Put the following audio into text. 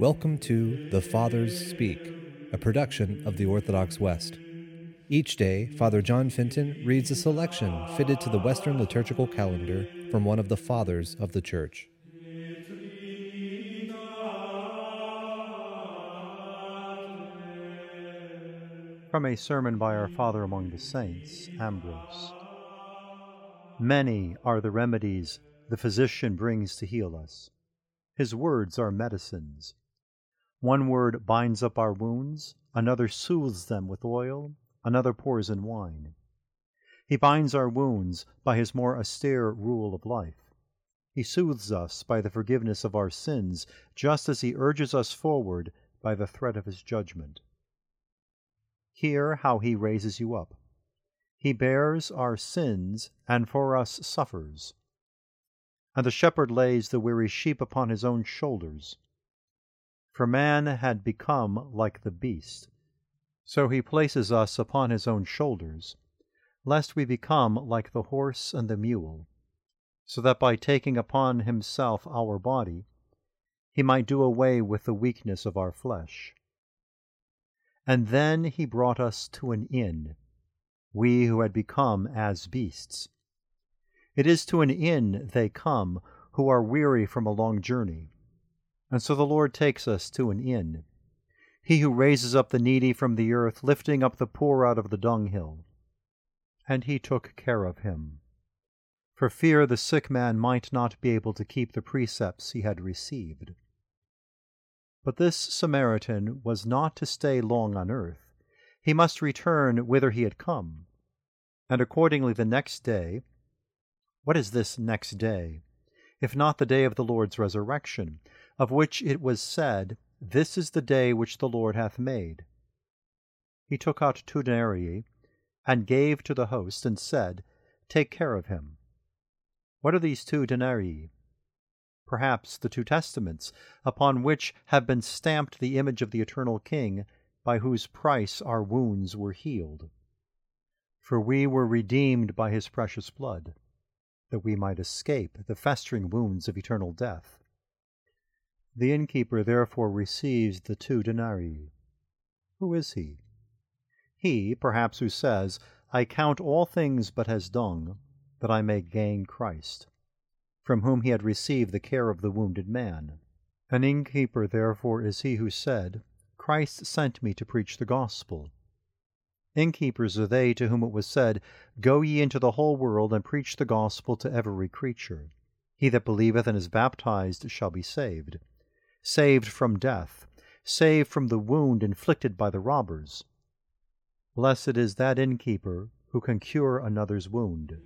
Welcome to The Fathers Speak, a production of the Orthodox West. Each day, Father John Fenton reads a selection fitted to the Western liturgical calendar from one of the Fathers of the Church. From a sermon by our Father among the Saints, Ambrose. Many are the remedies the physician brings to heal us. His words are medicines. One word binds up our wounds, another soothes them with oil, another pours in wine. He binds our wounds by his more austere rule of life. He soothes us by the forgiveness of our sins, just as he urges us forward by the threat of his judgment. Hear how he raises you up. He bears our sins and for us suffers. And the shepherd lays the weary sheep upon his own shoulders. For man had become like the beast. So he places us upon his own shoulders, lest we become like the horse and the mule, so that by taking upon himself our body, he might do away with the weakness of our flesh. And then he brought us to an inn, we who had become as beasts. It is to an inn they come who are weary from a long journey and so the Lord takes us to an inn. He who raises up the needy from the earth, lifting up the poor out of the dunghill. And he took care of him. For fear the sick man might not be able to keep the precepts he had received. But this Samaritan was not to stay long on earth. He must return whither he had come. And accordingly the next day, what is this next day? If not the day of the Lord's resurrection, of which it was said, This is the day which the Lord hath made. He took out two denarii, and gave to the host, and said, Take care of him. What are these two denarii? Perhaps the two testaments, upon which have been stamped the image of the eternal King, by whose price our wounds were healed. For we were redeemed by his precious blood, that we might escape the festering wounds of eternal death. The innkeeper therefore receives the two denarii. Who is he? He, perhaps, who says, I count all things but as dung, that I may gain Christ, from whom he had received the care of the wounded man. An innkeeper therefore is he who said, Christ sent me to preach the gospel. Innkeepers are they to whom it was said, Go ye into the whole world and preach the gospel to every creature. He that believeth and is baptized shall be saved saved from death, saved from the wound inflicted by the robbers. Blessed is that innkeeper who can cure another's wound.